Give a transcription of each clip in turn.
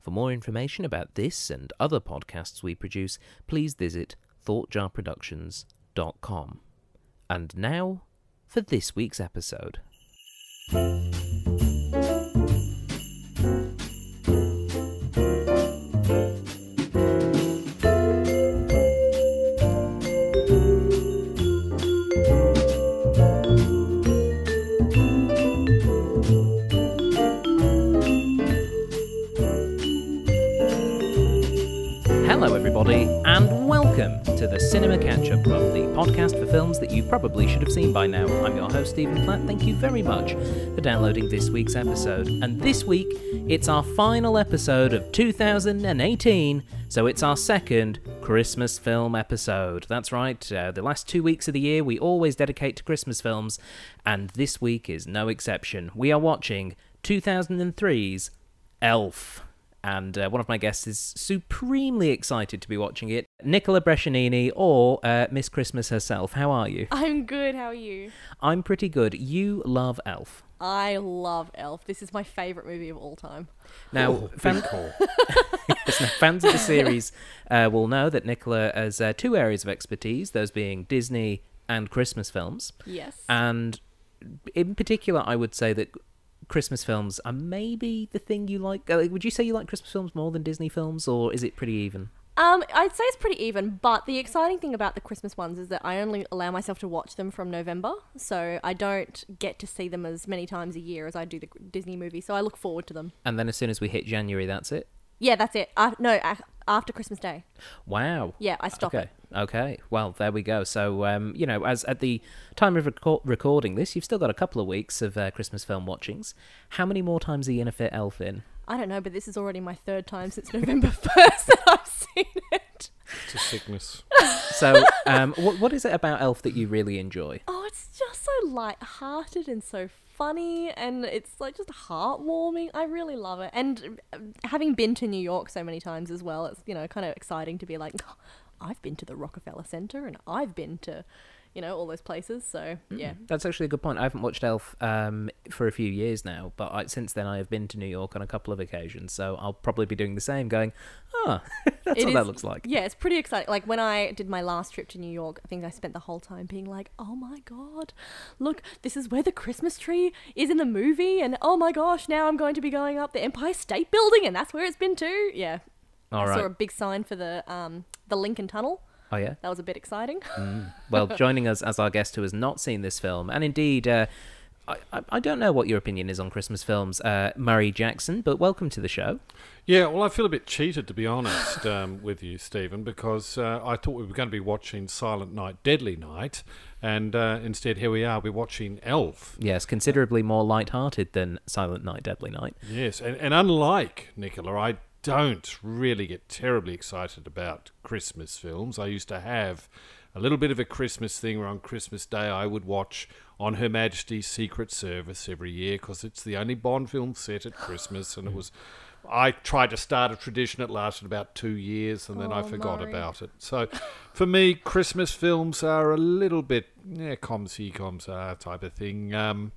For more information about this and other podcasts we produce, please visit thoughtjarproductions.com. And now for this week's episode. Welcome to the Cinema Catch Up Club, the podcast for films that you probably should have seen by now. I'm your host, Stephen Platt. Thank you very much for downloading this week's episode. And this week, it's our final episode of 2018, so it's our second Christmas film episode. That's right, uh, the last two weeks of the year we always dedicate to Christmas films, and this week is no exception. We are watching 2003's Elf and uh, one of my guests is supremely excited to be watching it. Nicola Brescianini or uh, Miss Christmas herself. How are you? I'm good. How are you? I'm pretty good. You love Elf. I love Elf. This is my favorite movie of all time. Now, Oh, fan- big now, fans of the series uh, will know that Nicola has uh, two areas of expertise, those being Disney and Christmas films. Yes. And in particular, I would say that Christmas films are maybe the thing you like. Uh, would you say you like Christmas films more than Disney films, or is it pretty even? um, I'd say it's pretty even, but the exciting thing about the Christmas ones is that I only allow myself to watch them from November, so I don't get to see them as many times a year as I do the Disney movies. So I look forward to them. And then as soon as we hit January, that's it. Yeah, that's it. Uh, no, a- after Christmas Day. Wow. Yeah, I stop okay. it. Okay. Well, there we go. So, um, you know, as at the time of reco- recording this, you've still got a couple of weeks of uh, Christmas film watchings. How many more times are you gonna fit Elf in? I don't know, but this is already my third time since November 1st that I've seen it. It's a sickness. So, um, what what is it about Elf that you really enjoy? Oh, it's just so light-hearted and so funny, and it's like just heartwarming. I really love it. And uh, having been to New York so many times as well, it's you know kind of exciting to be like, "Oh, I've been to the Rockefeller Center, and I've been to, you know, all those places. So yeah, That's actually a good point. I haven't watched Elf um, for a few years now, but I, since then I have been to New York on a couple of occasions. So I'll probably be doing the same. Going, ah, that's It what that looks like. Yeah, it's pretty exciting. Like when I did my last trip to New York, I think I spent the whole time being like, "Oh my god, look, this is where the Christmas tree is in the movie," and oh my gosh, now I'm going to be going up the Empire State Building, and that's where it's been too. Yeah, All I right. saw a big sign for the um the Lincoln Tunnel. Oh yeah. That was a bit exciting. Well, joining us as our guest who has not seen this film, and indeed, uh, I, I, I don't know what your opinion is on Christmas films, uh, Murray Jackson, but welcome to the show. Yeah, well, I feel a bit cheated, to be honest, um, with you, Stephen, because uh, I thought we were going to be watching Silent Night, Deadly Night, and uh, instead here we are, we're watching Elf. Yes, considerably more light-hearted than Silent Night, Deadly Night. Yes, and, and unlike Nicola, I don't really get terribly excited about Christmas films. I used to have a little bit of a Christmas thing where on Christmas Day I would watch On Her Majesty's Secret Service every year because it's the only Bond film set at Christmas, and it was. I tried to start a tradition. It lasted about two years, and then I Oh, forgot Murray. about it. So, for me, Christmas films are a little bit yeah, com see com type of thing. Um,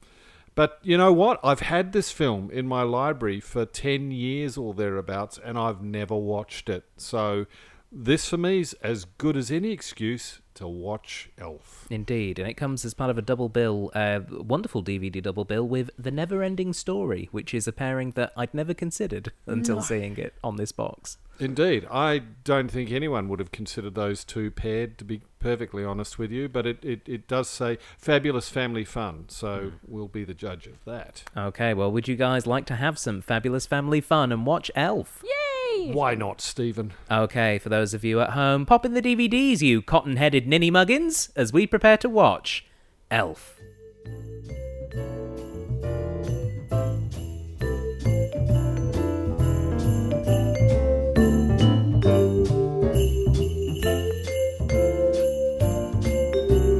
but you know what? I've had this film in my library for 10 years or thereabouts, and I've never watched it. So, this for me is as good as any excuse to watch Elf. Indeed, and it comes as part of a double bill, uh, wonderful DVD double bill with The Never Ending Story, which is a pairing that I'd never considered until seeing it on this box. Indeed. I don't think anyone would have considered those two paired, to be perfectly honest with you, but it, it, it does say fabulous family fun, so hmm. we'll be the judge of that. Okay, well, would you guys like to have some fabulous family fun and watch Elf? Yay! Why not, Stephen? Okay, for those of you at home, pop in the DVDs, you cotton headed ninny muggins, as we prepare to watch Elf.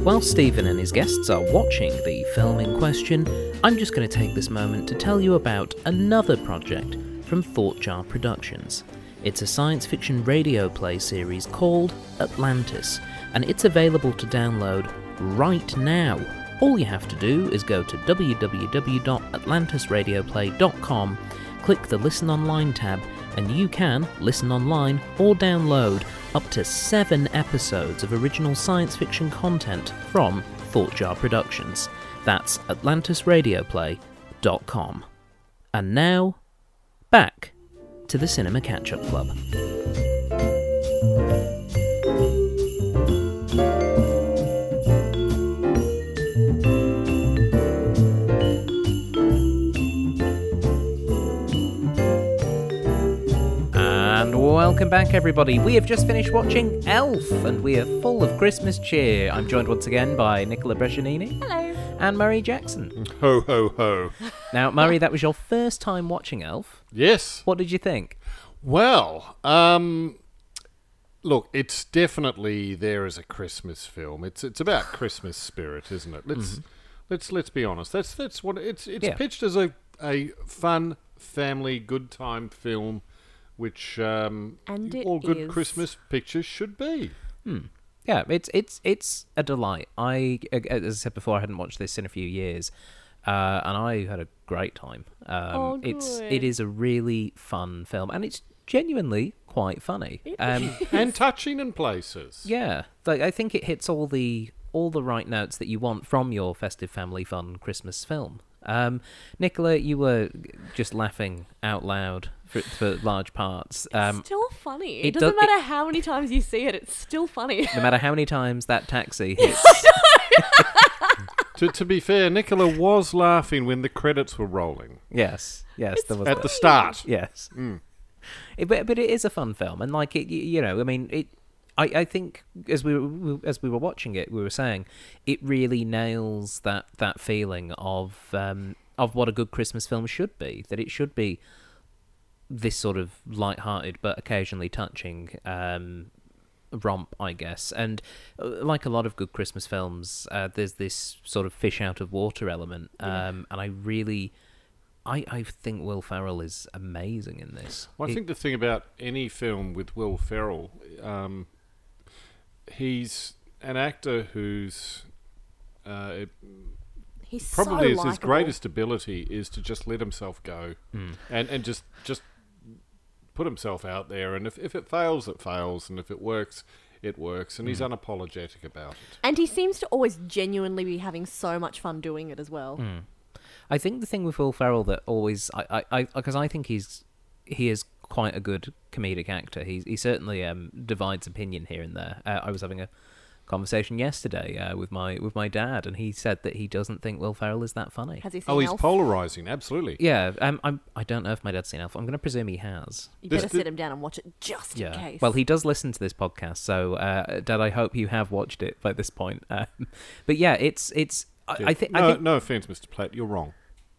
While Stephen and his guests are watching the film in question, I'm just going to take this moment to tell you about another project from Thoughtjar Productions. It's a science fiction radio play series called Atlantis, and it's available to download right now. All you have to do is go to www.atlantisradioplay.com, click the Listen Online tab, and you can listen online or download up to seven episodes of original science fiction content from Thoughtjar Productions. That's atlantisradioplay.com. And now, back to the Cinema Catch Up Club. Welcome back, everybody. We have just finished watching Elf, and we are full of Christmas cheer. I'm joined once again by Nicola Brescianini Hello. and Murray Jackson. Ho ho ho. Now, Murray, that was your first time watching Elf. Yes. What did you think? Well, um, look, it's definitely there as a Christmas film. It's it's about Christmas spirit, isn't it? Let's let's let's be honest. That's that's what it's it's Yeah. pitched as a a fun family good time film, which um, And it all good is. Christmas pictures should be. Yeah, it's it's it's a delight. I, as I said before, I hadn't watched this in a few years, uh, and I had a great time. Um, Oh, it's it is a really fun film, and it's genuinely quite funny. Um, and touching in places. yeah, like I think it hits all the all the right notes that you want from your festive family fun Christmas film. Um, Nicola, you were just laughing out loud for, for large parts. Um, still funny. it It, doesn't does- matter how many times you see it, it's still funny. no matter how many times that taxi hits To, to be fair, Nicola was laughing when the credits were rolling Yes, yes, there was at the start. Yes, It- but but it is a fun film, and like it, you know, I mean, it. I, I think as we were as we were watching it, we were saying it really nails that that feeling of um, of what a good Christmas film should be. That it should be this sort of light-hearted but occasionally touching um, romp, I guess. And uh, like a lot of good Christmas films, uh, there's this sort of fish out of water element, um, and I really. I, I think Will Ferrell is amazing in this. Well, I He- think the thing about any film with Will Ferrell, um, he's an actor who's uh, it He's probably so is his greatest ability is to just let himself go Hmm. and and just just put himself out there. And if if it fails, it fails, and if it works, it works. And Hmm. he's unapologetic about it. And he seems to always genuinely be having so much fun doing it as well. Hmm. I think the thing with Will Ferrell that always I I because I, think he's he is quite a good comedic actor. He he certainly um, divides opinion here and there. Uh, I was having a conversation yesterday uh, with my with my dad, and he said that he doesn't think Will Ferrell is that funny. Has he seen Oh, he's Elf? polarizing. Absolutely. Yeah, um, I'm. I don't know if my dad's seen Elf. I'm going to presume he has. You This- better sit him down and watch it just in case. Well, he does listen to this podcast, so uh, Dad, I hope you have watched it by this point. Um, but yeah, it's it's. I, I, thi- no, I think no offense, Mr. Platt, you're wrong.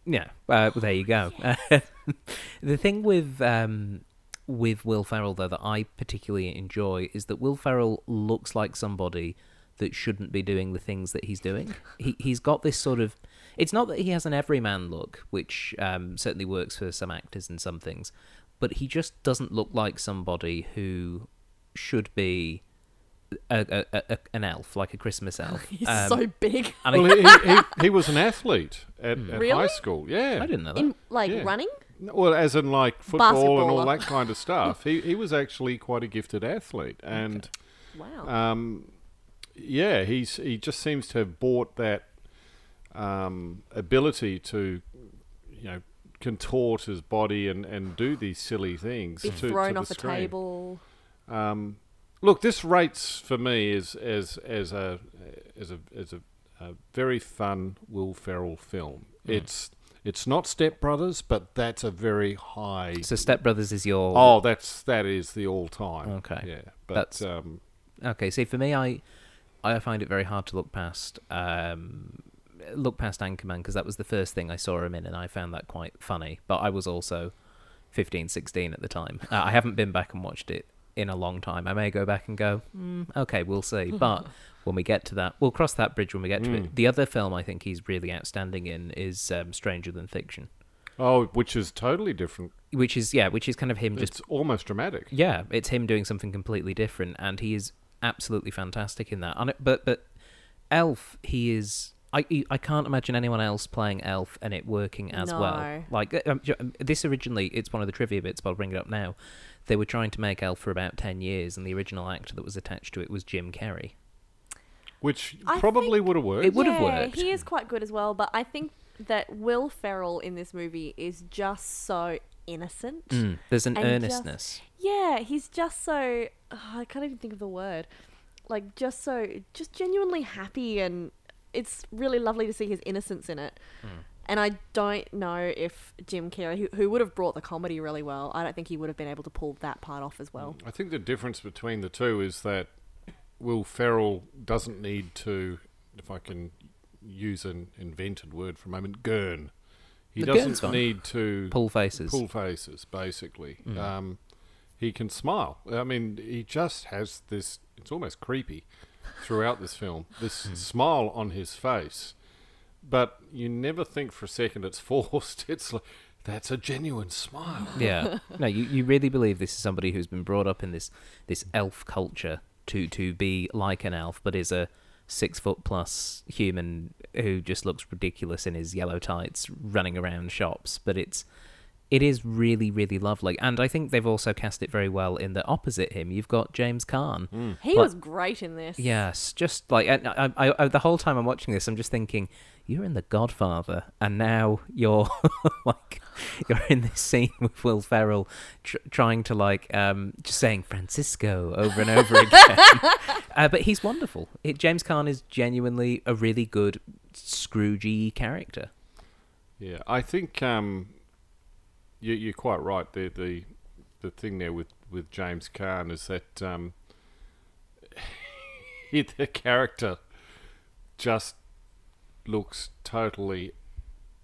Yeah, uh, well, there you go. the thing with um, with Will Ferrell, though, that I particularly enjoy is that Will Ferrell looks like somebody that shouldn't be doing the things that he's doing. he he's got this sort of. It's not that he has an everyman look, which um, certainly works for some actors and some things, but he just doesn't look like somebody who should be a, a, a, an elf, like a Christmas elf. He's Um, so big. and Well, he, he, he, he was an athlete at, at Really? high school. Yeah. I didn't know that. In like Yeah. running? Well, as in like football and all that kind of stuff. he he was actually quite a gifted athlete, and Wow. um, yeah, he's he just seems to have bought that um, ability to, you know, contort his body and, and do these silly things be to, thrown to off the a screen. table. Um, look, this rates for me as as as a as a as a, a very fun Will Ferrell film. Hmm. It's it's not Step Brothers, but that's a very high. so Step Brothers is your Oh, that's that is the all time. Okay. yeah, but That's- um, Okay, see, for me, I I find it very hard to look past um, look past Anchorman because that was the first thing I saw him in, and I found that quite funny. But I was also 15, 16 at the time. Uh, I haven't been back and watched it in a long time. I may go back and go, mm, okay, we'll see. But when we get to that, we'll cross that bridge when we get to it. The other film I think he's really outstanding in is um, Stranger Than Fiction, Oh, which is totally different. which is yeah, which is kind of him just It's almost dramatic. yeah, it's him doing something completely different, and he is absolutely fantastic in that. And it, but but Elf, he is. I I can't imagine anyone else playing Elf and it working as well. No. Like uh, um, um, this originally, it's one of the trivia bits, but I'll bring it up now. They were trying to make Elf for about ten years, and the original actor that was attached to it was Jim Carrey. Which I probably would have worked. It would have yeah, worked. He is quite good as well, but I think that Will Ferrell in this movie is just so innocent. Mm, there's an And just- earnestness. Yeah, he's just so oh, I can't even think of the word. Like just so just genuinely happy and it's really lovely to see his innocence in it. And I don't know if Jim Carrey, who, who would have brought the comedy really well, I don't think he would have been able to pull that part off as well. I think the difference between the two is that Will Ferrell doesn't need to, if I can use an invented word for a moment, gurn. He The doesn't need to Pull faces. pull faces, basically. Mm. Um, he can smile. I mean, he just has this. It's almost creepy throughout this film. This Hmm. smile on his face, but you never think for a second it's forced. It's like that's a genuine smile. yeah. No, you, you really believe this is somebody who's been brought up in this this elf culture to to be like an elf, but is a six foot plus human who just looks ridiculous in his yellow tights running around shops. But it's it is really really lovely, and I think they've also cast it very well in that opposite him you've got James Caan. He But- was great in this. Yes, just like and I, I, I, the whole time I'm watching this, I'm just thinking, you're in The Godfather, and now you're like, you're in this scene with Will Ferrell, tr- trying to like, um, just saying Francisco over and over again. uh, but he's wonderful. It, James Caan is genuinely a really good Scroogey character. Yeah, I think um, you, you're quite right. The the the thing there with, with James Caan is that um, the character just looks totally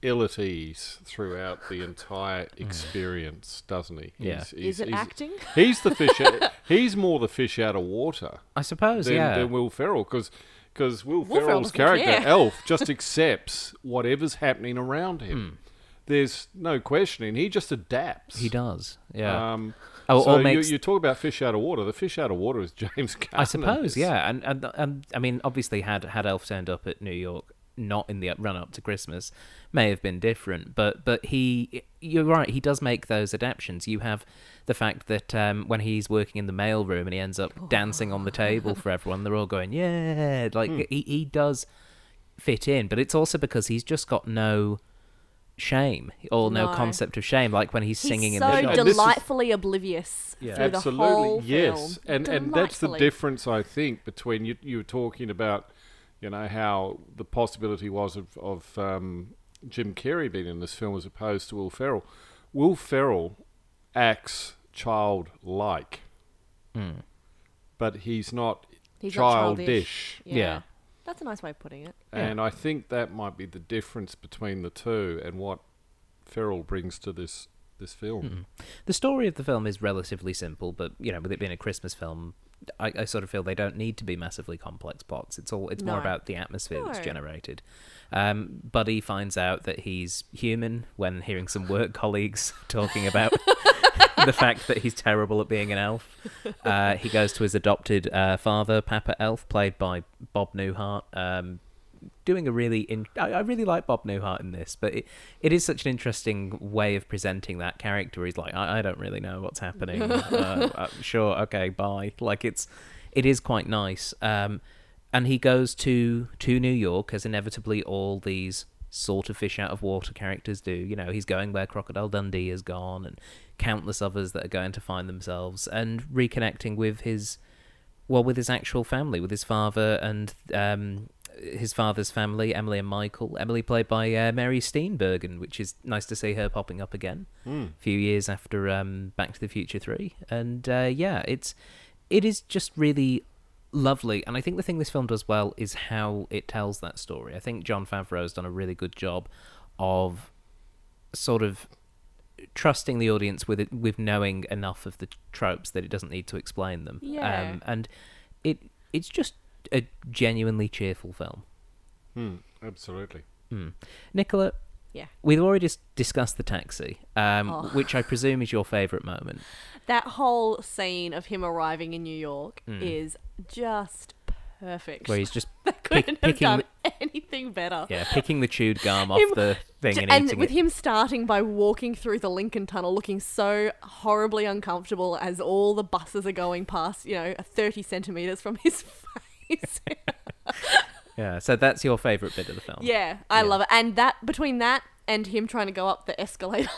ill at ease throughout the entire experience, doesn't he? Yeah. Is it acting? He's the fish. out, he's more the fish out of water I suppose, than, yeah. than Will Ferrell because. Because Will, Ferrell Ferrell's doesn't character, care. Elf, just accepts whatever's happening around him. Hmm. There's no questioning. He just adapts. he does, yeah. Um, Oh, so or you, makes- you talk about fish out of water. The fish out of water is James Caan. I suppose, yeah, and, and and I mean, obviously, had had Elf turned up at New York, not in the run up to Christmas, may have been different. But but he, you're right, he does make those adaptations. You have the fact that um, when he's working in the mailroom and he ends up dancing on the table for everyone, they're all going, yeah, like he he does fit in. But it's also because he's just got no shame or no, No. concept of shame, like when he's, He's singing in so the shop. And this is- delightfully oblivious Yeah. through the Absolutely, whole yes. film. And and that's the Delightfully. difference I think between you. You were talking about, you know, how the possibility was of of um, Jim Carrey being in this film as opposed to Will Ferrell. Will Ferrell acts childlike, Mm. but he's not He's not childish. childish. Yeah. Yeah. That's a nice way of putting it. Yeah. And I think that might be the difference between the two and what Ferrell brings to this this film. The story of the film is relatively simple, but you know, with it being a Christmas film, I, I sort of feel they don't need to be massively complex plots. It's all it's more about the atmosphere that's generated. Um, Buddy finds out that he's human when hearing some work colleagues talking about the fact that he's terrible at being an elf. Uh, he goes to his adopted uh, father, Papa Elf, played by Bob Newhart. Um, doing a really in I, I really like Bob Newhart in this, but it, it is such an interesting way of presenting that character. He's like, I, I don't really know what's happening. uh, uh, sure, okay, bye. Like it's it is quite nice. Um, and he goes to to New York as inevitably all these sort of fish out of water characters do. You know, he's going where Crocodile Dundee has gone, and countless others that are going to find themselves and reconnecting with his well, with his actual family, with his father and um, his father's family, Emily and Michael. Emily played by uh, Mary Steenburgen, which is nice to see her popping up again a few years after um, Back to the Future Three. And uh, yeah, it's it is just really lovely. And I think the thing this film does well is how it tells that story. I think Jon Favreau's done a really good job of sort of trusting the audience with it, with knowing enough of the tropes that it doesn't need to explain them. Yeah. Um, and it it's just a genuinely cheerful film. Hmm, absolutely. Hmm. Nicola, Yeah. we've already dis- discussed the taxi, um, Oh. which I presume is your favourite moment. That whole scene of him arriving in New York Mm. is just perfect. Where he's just they couldn't have picking done anything better. yeah picking the chewed gum off Him- the thing and, and eating with it. him starting by walking through the Lincoln Tunnel looking so horribly uncomfortable as all the buses are going past, you know, 30 centimeters from his face. Yeah, so that's your favourite bit of the film. yeah, I Yeah. love it. And that, between that and him trying to go up the escalator.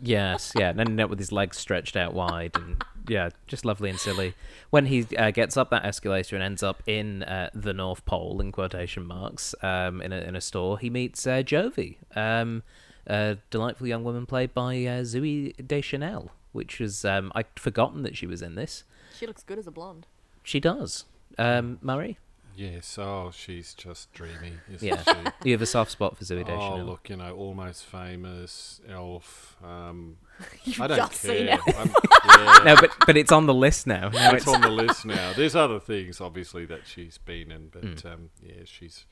Yes, yeah, and ending up with his legs stretched out wide, and yeah, just lovely and silly. When he uh, gets up that escalator and ends up in uh, the North Pole in quotation marks um, in a in a store, he meets uh, Jovie, um, a delightful young woman played by uh, Zooey Deschanel, which was um, I'd forgotten that she was in this. she looks good as a blonde. She does. Um, Murray, Yes. Oh, she's just dreamy, isn't Yeah. she? you have a soft spot for Zooey Oh, Deschanel. look, you know, almost famous, Elf. Um, You've I don't just care. seen it. Yeah, No, but but it's on the list now. Now it's it's on the list now. There's other things, obviously, that she's been in, but Mm. um, yeah, she's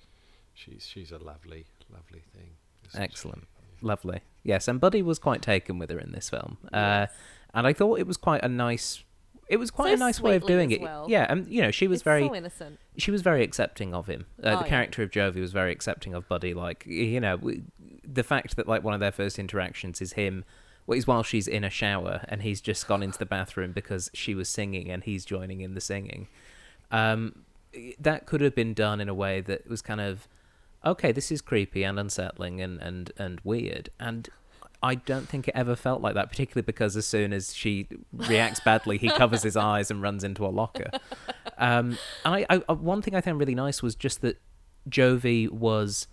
she's she's a lovely, lovely thing. isn't she? Excellent. Lovely. Yes, and Buddy was quite taken with her in this film. Uh, and I thought it was quite a nice it was quite So a nice way of doing it. well. Yeah, and you know, she was It's very so innocent. she was very accepting of him. Uh, Oh, the yeah. character of Jovie was very accepting of Buddy like you know, the fact that like one of their first interactions is him well, is while she's in a shower and he's just gone into the bathroom because she was singing and he's joining in the singing. Um, that could have been done in a way that was kind of okay. This is creepy and unsettling and and and weird, and I don't think it ever felt like that. Particularly because as soon as she reacts badly, he covers his eyes and runs into a locker. Um, and I, I, uh, one thing I found really nice was just that Jovie was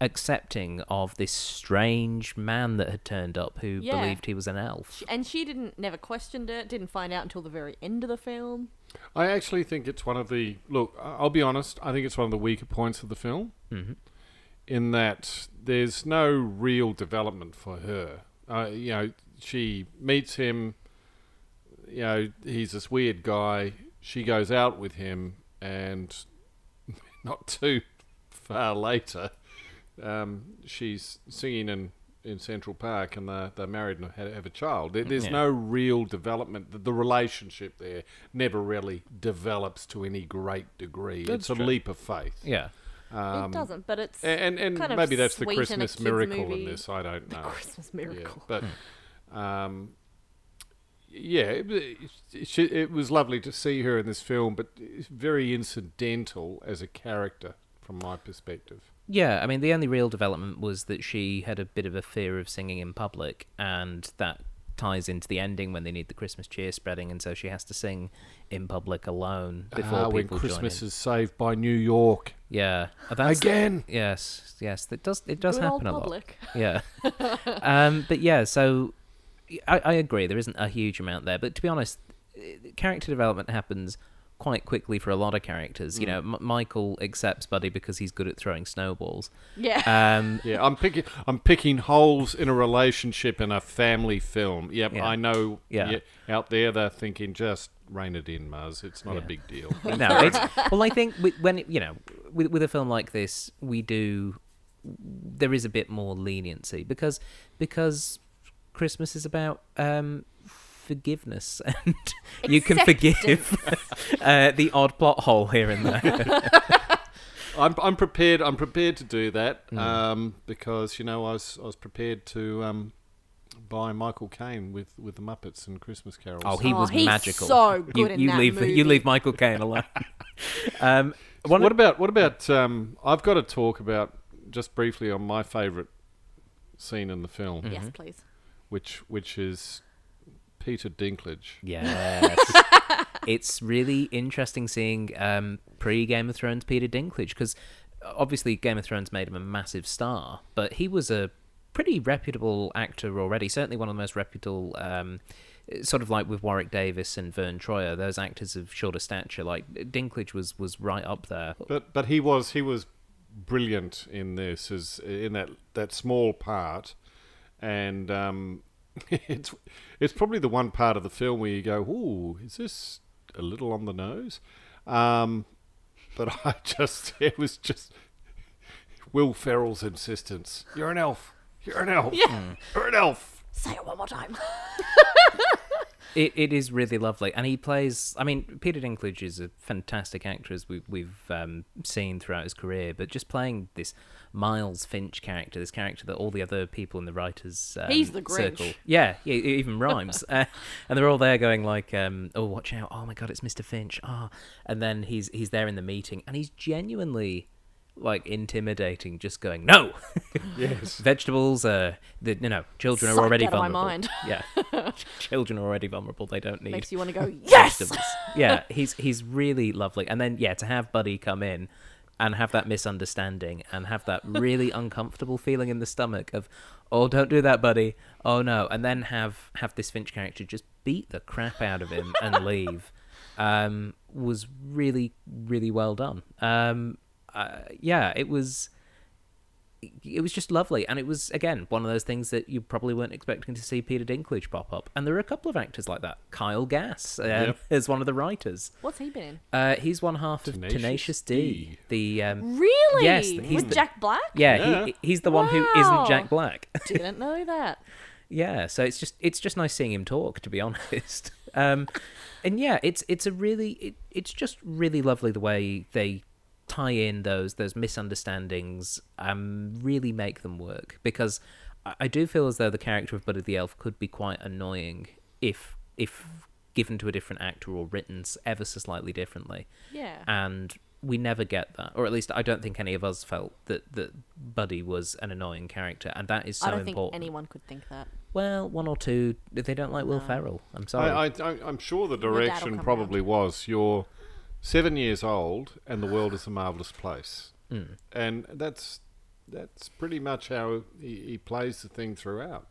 accepting of this strange man that had turned up who Yeah. believed he was an elf. And she didn't never questioned it, didn't find out until the very end of the film. I actually think it's one of the look. I- I'll be honest. I think it's one of the weaker points of the film, hmm in that there's no real development for her. Uh, you know, she meets him. You know, he's this weird guy. She goes out with him, and not too far later, um, she's singing in, in Central Park, and they're, they're married and have, have a child. There, there's Yeah. no real development. The, the relationship there never really develops to any great degree. That's it's a true. leap of faith. Yeah. Um, it doesn't, but it's and and kind of maybe that's the sweet in a Christmas kids' miracle movie. in this. I don't the know. Christmas Yeah, miracle. but um, yeah, it, it, it was lovely to see her in this film, but very incidental as a character from my perspective. Yeah, I mean, the only real development was that she had a bit of a fear of singing in public, and that ties into the ending when they need the Christmas cheer spreading, and so she has to sing in public alone before Ah, when Christmas join in. is saved by New York Yeah, Uh, that's again. yes, yes, it does it does Good old happen a lot. Yeah, um, but yeah, so I, I agree. There isn't a huge amount there, but to be honest, character development happens quite quickly for a lot of characters. You know, M- Michael accepts Buddy because he's good at throwing snowballs. Yeah. Um, Yeah, I'm picking. I'm picking holes in a relationship in a family film. Yep, Yeah. I know. Yeah. Yeah. out there they're thinking, just rein it in, Mars. It's not Yeah. a big deal. no, it's, well, I think with, when it, you know, with with a film like this, we do there is a bit more leniency because because Christmas is about um, forgiveness and you can forgive uh, the odd plot hole here and there. I'm I'm prepared. I'm prepared to do that Mm. um, because you know I was I was prepared to um, buy Michael Caine with, with the Muppets and Christmas carols. Oh, he Oh, was he's magical. so good you, in you that leave movie. you leave Michael Caine alone. um, one what about what about? Um, I've got to talk about just briefly on my favourite scene in the film, Mm. Yes, please. which which is Peter Dinklage. Yes. it's really interesting seeing um, pre Game of Thrones Peter Dinklage because obviously Game of Thrones made him a massive star, but he was a pretty reputable actor already. Certainly one of the most reputable. Um, Sort of like with Warwick Davis and Verne Troyer, those actors of shorter stature, like Dinklage was was right up there. But but he was he was brilliant in this as in that that small part, and um, it's it's probably the one part of the film where you go, "Ooh, is this a little on the nose?" Um, but I just it was just Will Ferrell's insistence. You're an elf. You're an elf. Yeah. You're an elf. Say it one more time. It, it is really lovely, and he plays. I mean, Peter Dinklage is a fantastic actor, as we, we've um, seen throughout his career. But just playing this Miles Finch character, this character that all the other people in the writers um, He's the Grinch. circle, yeah, yeah, it even rhymes, uh, and they're all there going like, um, "Oh, watch out! Oh my God, it's Mister Finch!" Ah, and then he's he's there in the meeting, and he's genuinely like intimidating, just going, "No, Yes. vegetables uh the you know children are already out of my vulnerable. mind. yeah. Children are already vulnerable. They don't need Makes you want to go, yes! vegetables. Yeah he's he's really lovely. And then yeah to have buddy come in and have that misunderstanding and have that really uncomfortable feeling in the stomach of oh don't do that buddy. Oh no. And then have have this finch character just beat the crap out of him and leave um was really really well done. Um uh, yeah it was it was just lovely and it was again one of those things that you probably weren't expecting to see peter dinklage pop up and there are a couple of actors like that kyle gass um, Yep. as one of the writers What's he been in? uh, he's one half of Tenacious tenacious, D. d, the um, Really? Yes, he's With the- Jack Black? yeah, Yeah. He, he's the one who Wow. isn't jack black Didn't know that. yeah so it's just it's just nice seeing him talk to be honest um and yeah it's it's a really it, it's just really lovely the way they tie in those those misunderstandings and really make them work because I, I do feel as though the character of buddy the elf could be quite annoying if if given to a different actor or written ever so slightly differently Yeah. and we never get that or at least i don't think any of us felt that that buddy was an annoying character and that is so I don't think important anyone could think that. well, one or two. They don't like Will No. Ferrell. I'm sorry. I, I, I'm sure the direction come probably was you're seven years old and the world is a marvelous place, Mm. and that's that's pretty much how he, he plays the thing throughout.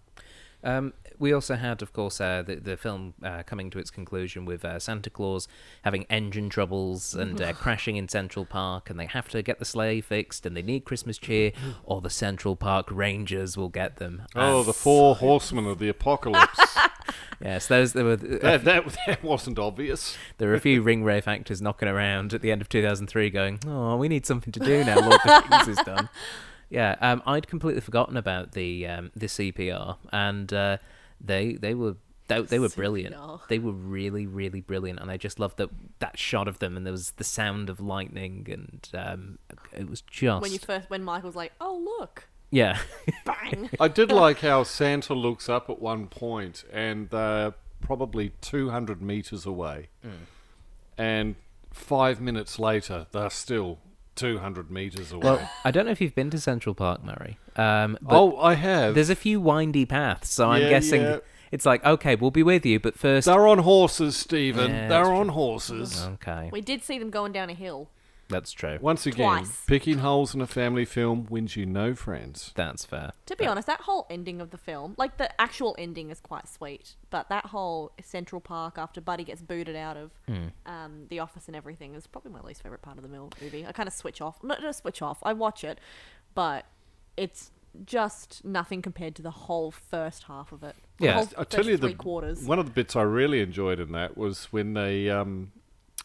Um, we also had, of course, uh, the, the film uh, coming to its conclusion with uh, Santa Claus having engine troubles and uh, crashing in Central Park, and they have to get the sleigh fixed, and they need Christmas cheer, or the Central Park Rangers will get them. Oh, And- the four horsemen of the apocalypse. yes, those there were that, that that wasn't obvious. there were a few Ringwraith actors knocking around at the end of 2003 going, oh, we need something to do now. Lord of the Rings is done. Yeah, um, I'd completely forgotten about the um, the CPR, and uh, they they were they, they were brilliant. CPR. They were really really brilliant, and I just loved that that shot of them, and there was the sound of lightning, and um, it was just When you first, when Michael's like, "Oh look, yeah, bang!" I did like how Santa looks up at one point and they're probably 200 meters away. And five minutes later, they're still 200 meters away. Well, I don't know if you've been to Central Park, Murray. Um, but oh, I have. there's a few windy paths, so I'm Yeah, guessing yeah. it's like okay, we'll be with you, but first. They're on horses, Stephen. Yeah, They're on horses. Okay, we did see them going down a hill. That's true. Once again, Twice. picking holes in a family film wins you no friends. That's fair. To be honest, that whole ending of the film, like the actual ending, is quite sweet. But that whole Central Park after Buddy gets booted out of Hmm. um, the office and everything is probably my least favorite part of the mil- movie. I kind of switch off. Not just switch off. I watch it, but it's just nothing compared to the whole first half of it. The Yeah. whole I tell first you, three the quarters. one of the bits I really enjoyed in that was when they um,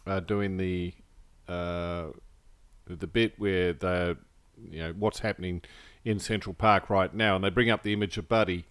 are doing the uh, the bit where they you know what's happening in Central Park right now, and they bring up the image of Buddy,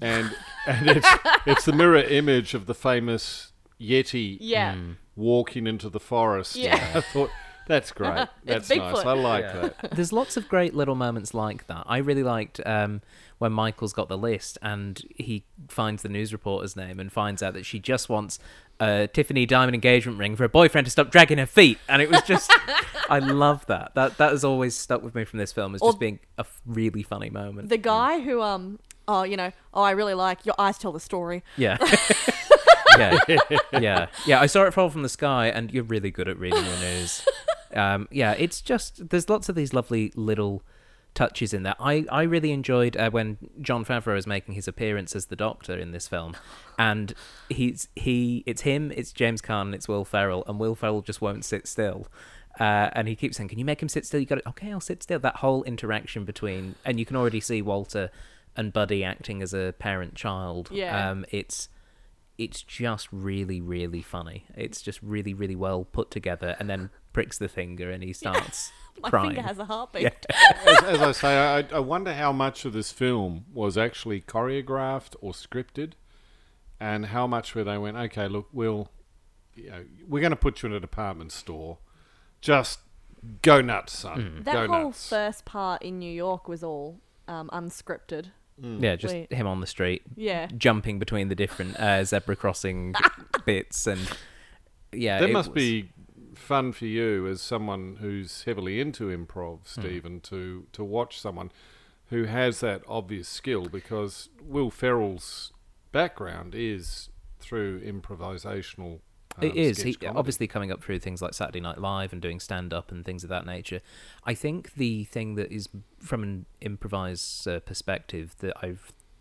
and and it's it's the mirror image of the famous Yeti Yeah. walking into the forest. Yeah. I thought that's great. That's nice. Bigfoot. I like Yeah. that. There's lots of great little moments like that. I really liked um, when Michael's got the list and he finds the news reporter's name and finds out that she just wants a Tiffany diamond engagement ring for her boyfriend to stop dragging her feet. And it was just, I love that. That that has always stuck with me from this film as Or- just being a f- really funny moment. The guy who um oh you know oh I really like your eyes tell the story. Yeah. yeah. Yeah. Yeah. I saw it fall from the sky, and you're really good at reading the news. Um, yeah, it's just, there's lots of these lovely little touches in there. I, I really enjoyed uh, when Jon Favreau is making his appearance as the Doctor in this film, and he's he it's him, it's James Caan, and it's Will Ferrell, and Will Ferrell just won't sit still. Uh, and he keeps saying, "Can you make him sit still? You got to, okay, I'll sit still." That whole interaction between, and you can already see Walter and Buddy acting as a parent child. Yeah. Um, it's it's just really really funny. It's just really really well put together, and then pricks the finger and he starts My crying. finger has a heartbeat. Yeah. as, as I say, I, I wonder how much of this film was actually choreographed or scripted, and how much where they went, okay, look, we'll, you know, we're going to put you in a department store, just go nuts, son, That go whole nuts. first part in New York was all um, unscripted. Yeah, just Wait. him on the street, Yeah. jumping between the different uh, zebra crossing bits, and yeah, There it must was- be fun for you as someone who's heavily into improv, Hmm. Stephen, to to watch someone who has that obvious skill because Will Ferrell's background is through improvisational. Um, It is. He, obviously, coming up through things like Saturday Night Live and doing stand up and things of that nature. I think the thing that is, from an improviser perspective, that I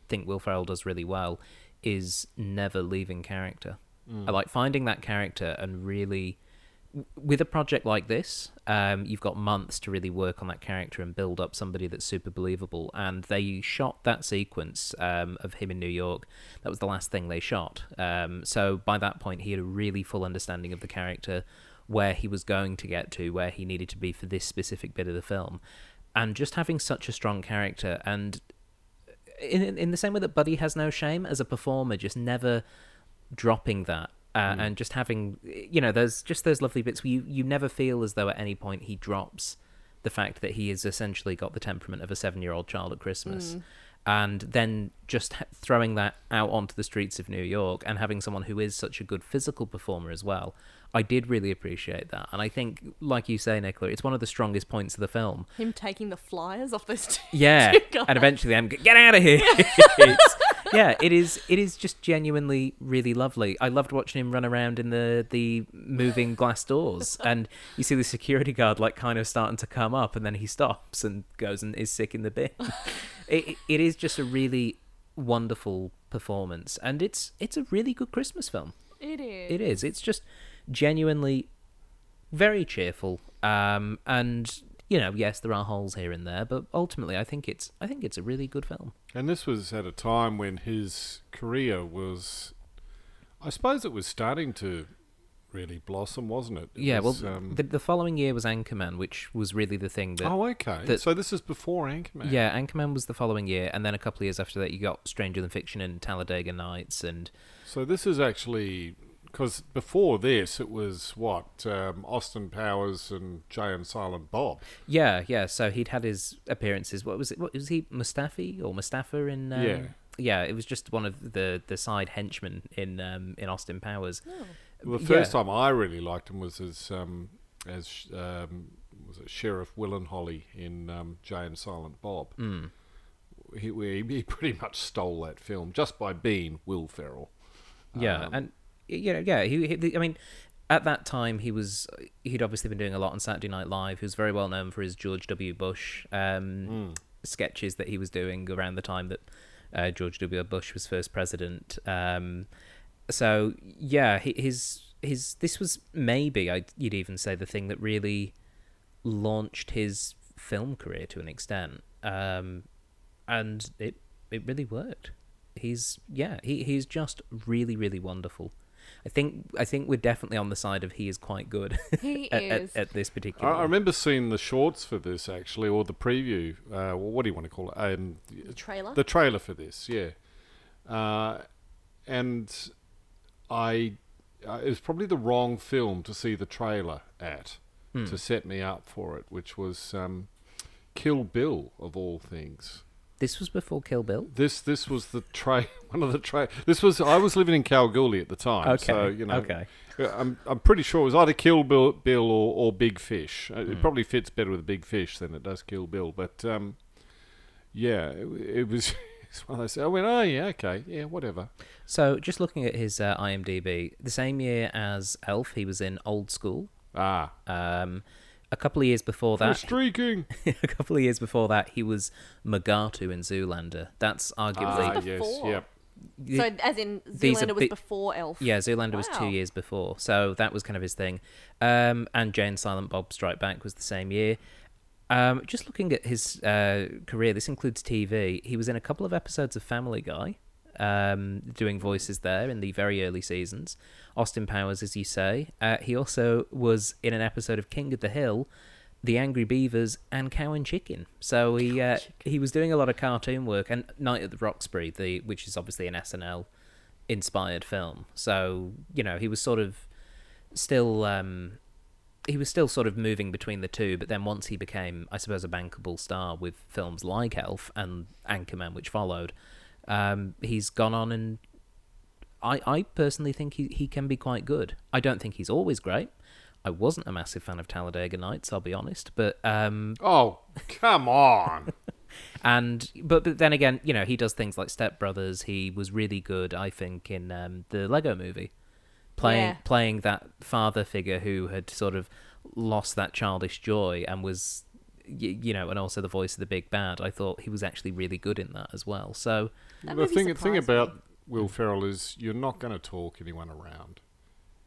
think Will Ferrell does really well is never leaving character. I like finding that character and really. With a project like this, um, you've got months to really work on that character and build up somebody that's super believable. And they shot that sequence um, of him in New York. That was the last thing they shot. Um, so by that point, he had a really full understanding of the character, where he was going to get to, where he needed to be for this specific bit of the film. And just having such a strong character, and in in the same way that Buddy has no shame as a performer, just never dropping that uh, and just having you know there's just those lovely bits where you you never feel as though at any point he drops the fact that he has essentially got the temperament of a seven year old child at Christmas. And then just throwing that out onto the streets of New York and having someone who is such a good physical performer as well, I did really appreciate that. And I think, like you say, Nicola, it's one of the strongest points of the film. Him taking the flyers off those two. Yeah, two and eventually I'm get out of here. Yeah, it is. It is just genuinely really lovely. I loved watching him run around in the the moving glass doors, and you see the security guard like kind of starting to come up, and then he stops and goes and is sick in the bin. it, it is just a really wonderful performance, and it's it's a really good Christmas film. It is. It is. It's just genuinely very cheerful. Um, and you know, yes, there are holes here and there, but ultimately, I think it's I think it's a really good film. And this was at a time when his career was, I suppose, it was starting to really blossom, wasn't it? It Yeah. Well, um, the, the following year was Anchorman, which was really the thing that. oh, okay. that- so this is before Anchorman. Yeah, Anchorman was the following year, and then a couple of years after that, you got Stranger Than Fiction and Talladega Nights, and So this is actually because before this it was what um, Austin Powers and Jay and Silent Bob. yeah, yeah. So he'd had his appearances. What was it? What was he? Mustafi or Mustafa in? Um, Yeah. Yeah, it was just one of the the side henchmen in um, in Austin Powers. Well, the Yeah. first time I really liked him was as um, as um, was it Sheriff Willenholly in um, Jay and Silent Bob. Mm. He, he he pretty much stole that film just by being Will Ferrell. Yeah, Um, and you know, yeah, he, he. I mean, at that time, he was he'd obviously been doing a lot on Saturday Night Live. He was very well known for his George W. Bush um, sketches that he was doing around the time that uh, George W. Bush was first president. Um, so yeah, his his this was maybe I you'd even say the thing that really launched his film career to an extent, um, and it it really worked. He's yeah, he he's just really really wonderful. I think I think we're definitely on the side of he is quite good He at, at, is. at this I, particular. I remember seeing the shorts for this actually, or the preview. Uh, well, what do you want to call it? Um, the trailer. the trailer for this, yeah. Uh, and I, uh, it was probably the wrong film to see the trailer at Hmm. to set me up for it, which was um, Kill Bill of all things. This was before Kill Bill. This this was the tra- one of the tra- This was I was living in Kalgoorlie at the time, Okay. so you know. okay. uh, I'm I'm pretty sure it was either Kill Bill, Bill or, or Big Fish. Hmm. It probably fits better with Big Fish than it does Kill Bill, but um, yeah, it, it was. It's one of those. I went, oh yeah, okay, yeah, whatever. So just looking at his uh, IMDb, the same year as Elf, he was in Old School. Ah, Um, a couple of years before for that, streaking. a couple of years before that, he was Mugatu in Zoolander. That's Ah, arguably yes, before. yep. so as in these are Zoolander was big- before Elf. Yeah, Zoolander was two Wow. years before, so that was kind of his thing. Um, and Jay and Silent Bob Strike Back was the same year. Um, just looking at his uh, career, this includes TV. He was in a couple of episodes of Family Guy, um, doing voices there in the very early seasons. Austin Powers, as you say. Uh, he also was in an episode of King of the Hill, The Angry Beavers, and Cow and Chicken. So he uh, he was doing a lot of cartoon work and Night at the Roxbury, the which is obviously an SNL inspired film. So you know he was sort of still um, he was still sort of moving between the two, but then once he became, I suppose, a bankable star with films like Elf and Anchorman, which followed, um, he's gone on and I, I personally think he, he can be quite good. I don't think he's always great. I wasn't a massive fan of Talladega Nights, I'll be honest, but um, Oh, come on. and but but then again, you know, he does things like Step Brothers. He was really good, I think, in um, the Lego Movie, playing Yeah. playing that father figure who had sort of lost that childish joy and was, y- you know, and also the voice of the big bad. I thought he was actually really good in that as well. So That the movie thing, thing surprised me. about Will Ferrell is you're not going to talk anyone around.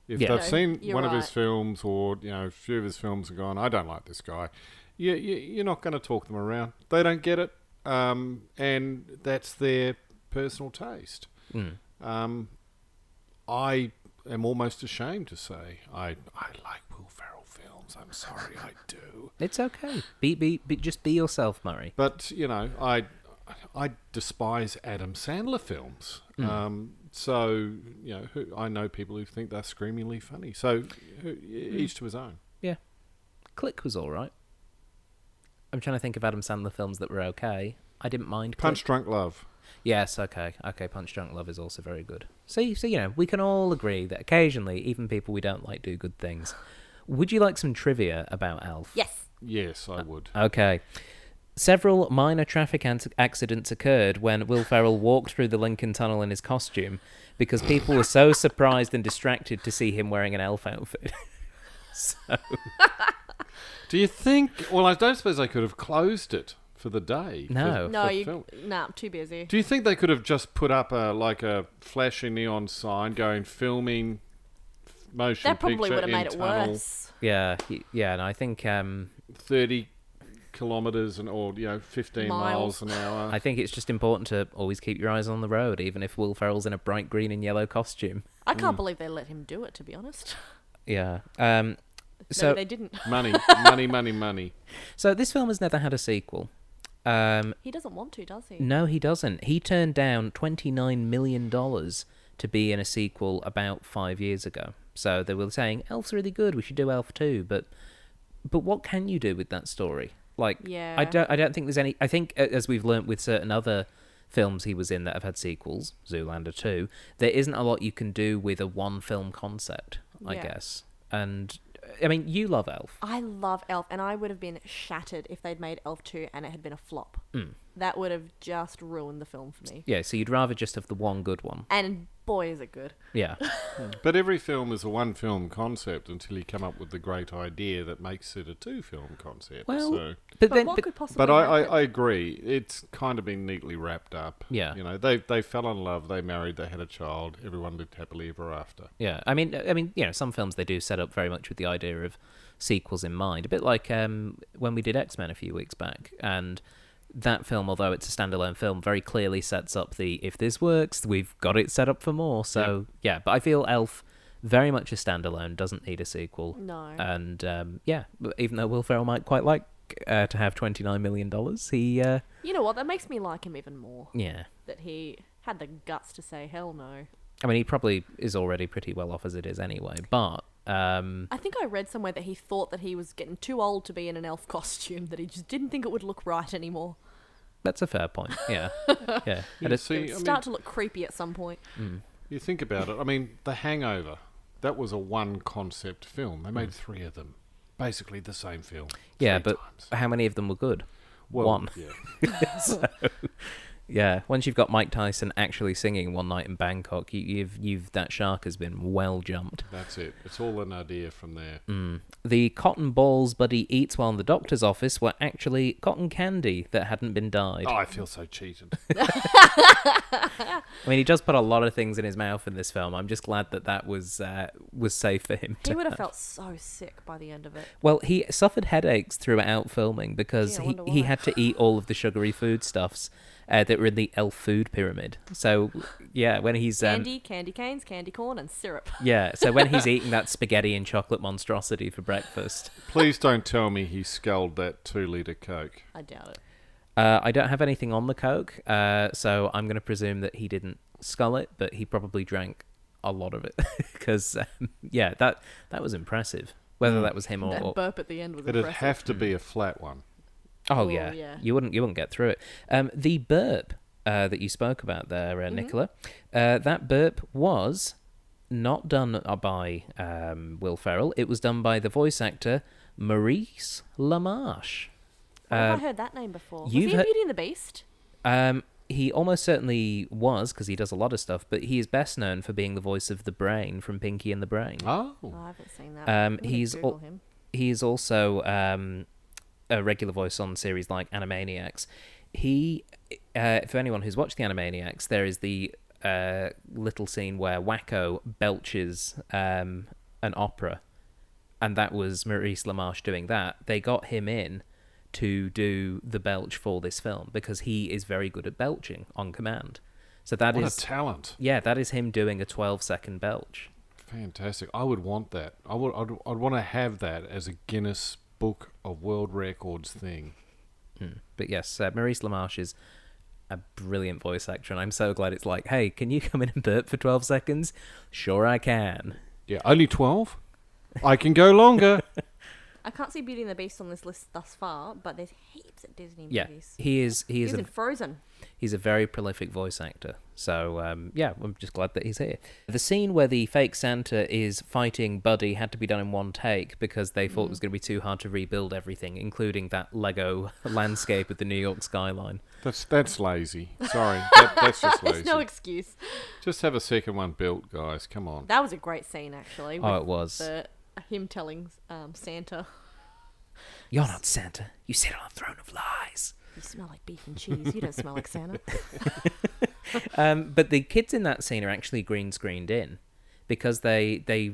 If Yeah. they've No, seen you're one of his films or you know a few of his films and gone, I don't like this guy, you, you, you're not going to talk them around. They don't get it, um, and that's their personal taste. mm. Um, I am almost ashamed to say I I like Will Ferrell films. I'm sorry, I do. it's okay. Be, be be just be yourself, Murray. But you know, I I despise Adam Sandler films. Hmm. Um, so you know, who, I know people who think they're screamingly funny. So who, hmm. each to his own. Yeah, Click was all right. I'm trying to think of Adam Sandler films that were okay. I didn't mind Click. Punch Drunk Love. Yes, okay, okay. Punch Drunk Love is also very good. See, so you know, we can all agree that occasionally, even people we don't like do good things. Would you like some trivia about Elf? Yes. Yes, I would. Uh, okay. Several minor traffic an- accidents occurred when Will Ferrell walked through the Lincoln Tunnel in his costume because people were so surprised and distracted to see him wearing an elf outfit. so, Do you think? Well, I don't suppose they could have closed it for the day. for- No. No, for you. Nah, too busy. Do you think they could have just put up a like a flashing neon sign going filming motion That probably would have made it tunnel worse. yeah, yeah, and I think um, thirty kilometers and or you know fifteen miles, Miles. an hour. I think it's just important to always keep your eyes on the road, even if Will Ferrell's in a bright green and yellow costume. I can't believe they let him do it. To be honest, Yeah. Um, maybe so, they didn't. money, money, money, money. so this film has never had a sequel. Um, He doesn't want to, does he? no, he doesn't. He turned down twenty nine million dollars to be in a sequel about five years ago. So they were saying Elf's really good. We should do Elf too. But but what can you do with that story? Like, I don't. I don't think there's any. I think as we've learnt with certain other films he was in that have had sequels, Zoolander two, there isn't a lot you can do with a one film concept. I Yeah. guess. And I mean, you love Elf. I love Elf, and I would have been shattered if they'd made Elf 2 and it had been a flop. Mm. That would have just ruined the film for me. Yeah. So you'd rather just have the one good one. And boy, is it good. Yeah. But every film is a one film concept until you come up with the great idea that makes it a two film concept. Well, so. But But, then, what but, could possibly But I, I, happen? I agree. It's kind of been neatly wrapped up. Yeah. You know, they they fell in love, they married, they had a child, everyone lived happily ever after. Yeah, I mean, I mean, you know, some films they do set up very much with the idea of sequels in mind. A bit like um, when we did X Men a few weeks back, and that film, although it's a standalone film, very clearly sets up the if this works, we've got it set up for more. So yeah, but I feel Elf very much a standalone, doesn't need a sequel. No. And um, yeah, even though Will Ferrell might quite like uh, to have twenty nine million dollars, he uh, you know what? That makes me like him even more. yeah. That he had the guts to say, hell no. I mean, he probably is already pretty well off as it is anyway. But um, I think I read somewhere that he thought that he was getting too old to be in an elf costume, that he just didn't think it would look right anymore. that's a fair point. Yeah, yeah. You And it's- see, it would I start mean, to look creepy at some point. you think about it. I mean, The Hangover, that was a one concept film. They made three of them, basically the same film. Yeah, but times. how many of them were good? Well, one. Yeah. Yeah, once you've got Mike Tyson actually singing "One Night in Bangkok," you, you've you've that shark has been well jumped. That's it. It's all an idea from there. Mm. The cotton balls Buddy eats while in the doctor's office were actually cotton candy that hadn't been dyed. Oh, I feel so cheated. I mean, he does put a lot of things in his mouth in this film. I'm just glad that that was uh, was safe for him. He would have have. felt so sick by the end of it. Well, he suffered headaches throughout filming because Gee, he, he had to eat all of the sugary foodstuffs uh, that were in the elf food pyramid. So, yeah, when he's um, Candy, candy canes, candy corn, and syrup. yeah, so when he's eating that spaghetti and chocolate monstrosity for breakfast, Please don't tell me he sculled that two litre Coke. I doubt it. uh, I don't have anything on the coke, uh, so I'm going to presume that he didn't scull it, but he probably drank a lot of it because, um, yeah, that that was impressive. Whether that was him or, That burp at the end was It'd impressive. have to be a flat one. Oh Oh, yeah. yeah. you wouldn't you wouldn't get through it. Um, the burp uh, that you spoke about there, uh, Nicola, uh, that burp was not done uh, by um, Will Ferrell. It was done by the voice actor Maurice LaMarche. Where have Uh, I heard that name before? Was he in heard- Beauty and the Beast? Um, he almost certainly was because he does a lot of stuff, but he is best known for being the voice of the Brain from Pinky and the Brain. Oh. Oh, I haven't seen that. Um, he's al- him. He's also um, a regular voice on series like Animaniacs. He, uh, for anyone who's watched the Animaniacs, there is the uh, little scene where Wakko belches um, an opera, and that was Maurice LaMarche doing that. They got him in to do the belch for this film because he is very good at belching on command. So that is what a talent. yeah, that is him doing a 12 second belch. Fantastic. I would want that. I would. I'd, I'd want to have that as a Guinness Book of World Records thing. Mm. But yes, uh, Maurice LaMarche is a brilliant voice actor, and I'm so glad it's like, hey, can you come in and burp for 12 seconds? Sure, I can. Yeah, only twelve. I can go longer. I can't see Beauty and the Beast on this list thus far, but there's heaps of Disney Yeah, movies. he is. He He is was a in Frozen. He's a very prolific voice actor. So um, yeah, I'm just glad that he's here. The scene where the fake Santa is fighting Buddy had to be done in one take because they thought it was going to be too hard to rebuild everything, including that Lego landscape of the New York skyline. That's that's lazy. Sorry, that, that's just lazy. There's no excuse. Just have a second one built, guys. Come on. That was a great scene, actually. Oh, it was. The, him telling um, Santa, You're not Santa. You sit on a throne of lies. "You smell like beef and cheese. You don't smell like Santa." Um, but the kids in that scene are actually green screened in because they they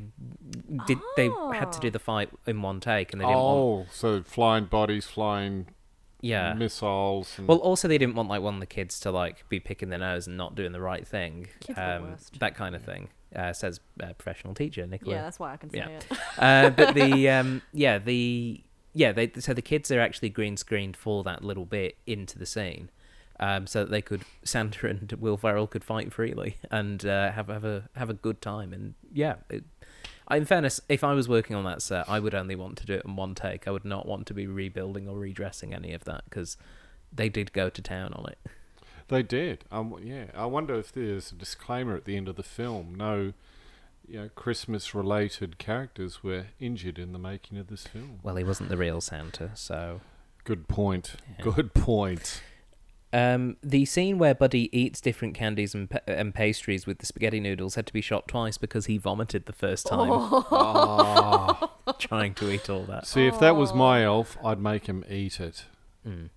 did they had to do Oh. the fight in one take and they didn't want Oh, so flying bodies, flying yeah. missiles. And Well, also they didn't want like one of the kids to like be picking their nose and not doing the right thing, Kids are the um, worst. that kind of thing. Uh, says uh, professional teacher Nicola. yeah, that's why I can say Yeah. it. uh, but the um, yeah the yeah they so the kids are actually green screened for that little bit into the scene, um, so that they could Santa and Will Ferrell could fight freely and uh, have have a have a good time and yeah. It, in fairness, if I was working on that set, I would only want to do it in one take. I would not want to be rebuilding or redressing any of that because they did go to town on it. They did. Um, yeah. I wonder if there's a disclaimer at the end of the film. No, you know, Christmas-related characters were injured in the making of this film. Well, he wasn't the real Santa, so Good point. Yeah. Good point. Um, the scene where Buddy eats different candies and, pa- and pastries with the spaghetti noodles had to be shot twice because he vomited the first time Ah. trying to eat all that. See, if that was my elf, I'd make him eat it. Mm.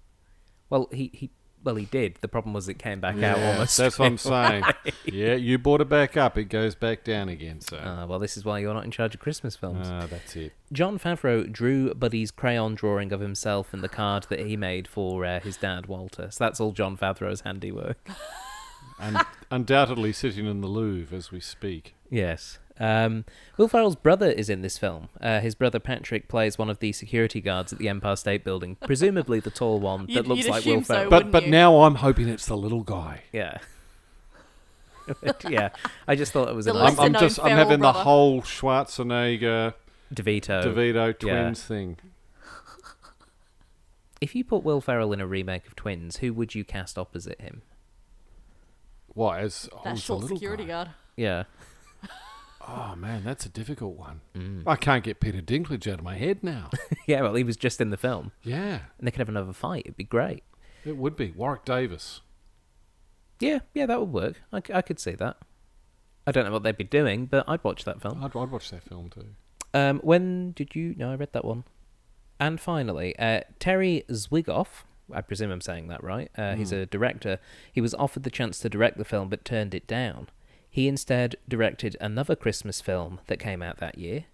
Well, he, he well he did. The problem was it came back out almost. That's what I'm saying. yeah, you brought it back up. It goes back down again. So. Ah, well, this is why you're not in charge of Christmas films. ah, that's it. Jon Favreau drew Buddy's crayon drawing of himself in the card that he made for uh, his dad, Walter. So that's all Jon Favreau's handiwork. And undoubtedly sitting in the Louvre as we speak. Yes. Um, Will Ferrell's brother is in this film. Uh, his brother Patrick plays one of the security guards at the Empire State Building, presumably the tall one that You'd- looks you'd like Will assume so, Ferrell. But wouldn't but you? now I'm hoping it's the little guy. Yeah. yeah. I just thought it was The a I'm, nice lesser I'm known just I'm Ferrell having brother. the whole Schwarzenegger DeVito. DeVito twins thing. If you put Will Ferrell in a remake of Twins, who would you cast opposite him? What as That who's the short little security guy? guard. Yeah. Oh man, that's a difficult one. Mm. I can't get Peter Dinklage out of my head now. yeah, well, he was just in the film. yeah, And they could have another fight. It'd be great. it would be Warwick Davis. Yeah, yeah, that would work. I, I could see that. I don't know what they'd be doing, but I'd watch that film. I'd, I'd watch that film too. Um, when did you? No, I read that one. And finally, uh, Terry Zwigoff. I presume I'm saying that right. Uh, He's a director. He was offered the chance to direct the film, but turned it down. He instead directed another Christmas film that came out that year,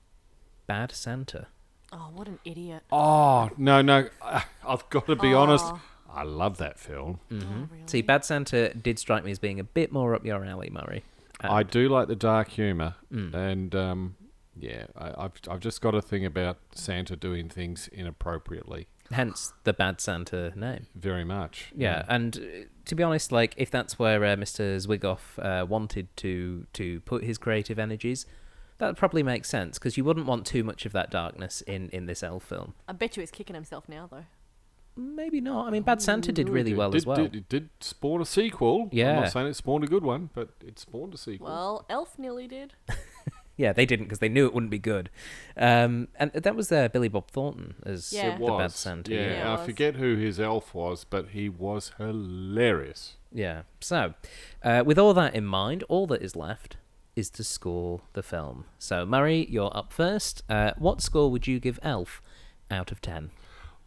Bad Santa. Oh, what an idiot. Oh no, no! I- I've got to be honest. I love that film. Oh, really? See, Bad Santa did strike me as being a bit more up your alley, Murray. Uh, I do like the dark humour, Mm. and um, yeah, I, I've I've just got a thing about Santa doing things inappropriately. Hence the Bad Santa name. Very much. Yeah, and uh, to be honest, like if that's where uh, Mr. Zwigoff uh, wanted to to put his creative energies, that probably makes sense because you wouldn't want too much of that darkness in in this elf film. I bet you he's kicking himself now, though. Maybe not. I mean, Bad Santa did really well did, as well. Did, it did spawn a sequel. Yeah, I'm not saying it spawned a good one, but it spawned a sequel. Well, Elf nearly did. Yeah, they didn't because they knew it wouldn't be good. Um, and that was uh, Billy Bob Thornton as Yeah. it the was. Bad Santa. Yeah, Yeah, it I was. forget who his elf was, but he was hilarious. Yeah. So, uh, with all that in mind, all that is left is to score the film. So, Murray, you're up first. Uh, what score would you give Elf out of 10?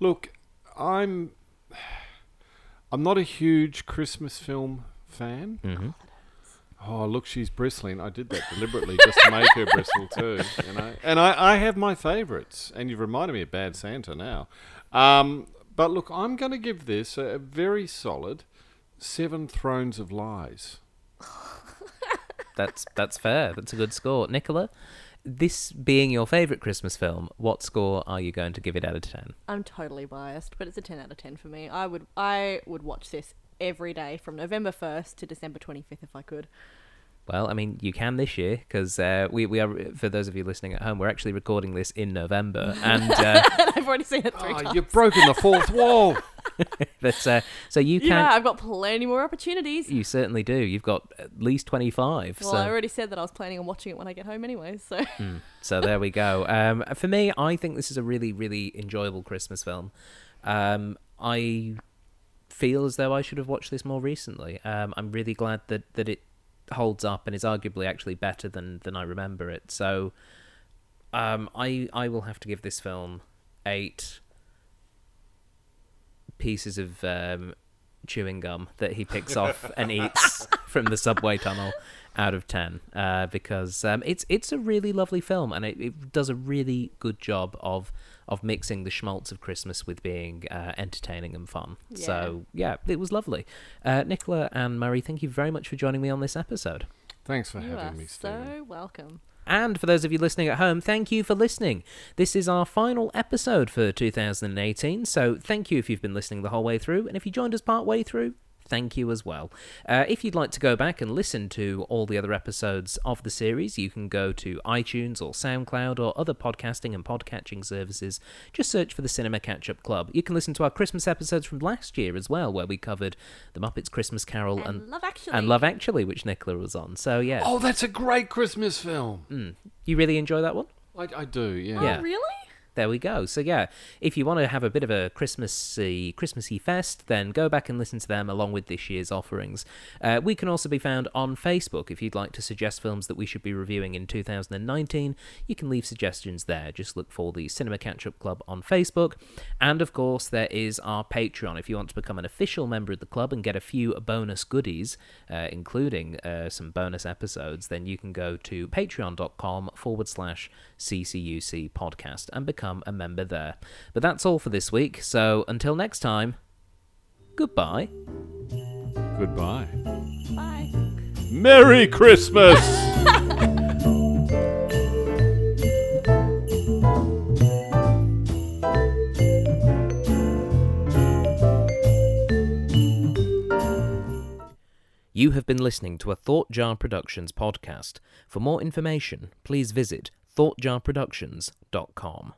Look, I'm I'm not a huge Christmas film fan. Oh, look, she's bristling. I did that deliberately just to make her bristle too, you know. And I, I have my favourites, and you've reminded me of Bad Santa now. Um, but look, I'm going to give this a, a very solid Seven Thrones of Lies. That's that's fair. That's a good score. Nicola, this being your favourite Christmas film, what score are you going to give it out of 10? I'm totally biased, but it's a 10 out of 10 for me. I would I would watch this every day from November 1st to December 25th if I could. Well, I mean, you can this year because uh, we, we are, for those of you listening at home, we're actually recording this in November. And uh, I've already seen it three Oh, times. you've broken the fourth wall. but, uh, so you can. Yeah, I've got plenty more opportunities. You certainly do. You've got at least 25. Well, so. I already said that I was planning on watching it when I get home anyway, so So there we go. Um, for me, I think this is a really, really enjoyable Christmas film. Um, I feel as though I should have watched this more recently. Um, I'm really glad that, that it holds up and is arguably actually better than, than I remember it. So um, I I will have to give this film eight pieces of um, chewing gum that he picks off and eats from the subway tunnel out of 10 uh, because um, it's it's a really lovely film and it, it does a really good job of of mixing the schmaltz of Christmas with being uh, entertaining and fun. So yeah, it was lovely. Uh, Nicola and Murray, thank you very much for joining me on this episode. Thanks for you are having me, Stephen. so welcome. And for those of you listening at home, thank you for listening. This is our final episode for 2018, so thank you if you've been listening the whole way through, and if you joined us part way through, thank you as well. Uh, if you'd like to go back and listen to all the other episodes of the series, you can go to iTunes or SoundCloud or other podcasting and podcatching services. Just search for the Cinema Catch Up Club. You can listen to our Christmas episodes from last year as well, where we covered The Muppets Christmas Carol And, and, Love Actually. and Love Actually, which Nicola was on. So yeah, Oh, that's a great Christmas film. Mm. you really enjoy that one? I, I do, yeah. Oh, Yeah. really? There we go. So yeah, if you want to have a bit of a Christmassy Christmassy fest, then go back and listen to them along with this year's offerings. Uh, we can also be found on Facebook. If you'd like to suggest films that we should be reviewing in 2019, you can leave suggestions there. Just look for the Cinema Catch Up Club on Facebook, and of course there is our Patreon. If you want to become an official member of the club and get a few bonus goodies, uh, including uh, some bonus episodes, then you can go to patreon.com forward slash CCUC podcast and become a member there. But that's all for this week, so until next time, goodbye. Goodbye. Bye. Merry Christmas! You have been listening to a Thought Jar Productions podcast. For more information, please visit thoughtjarproductions.com.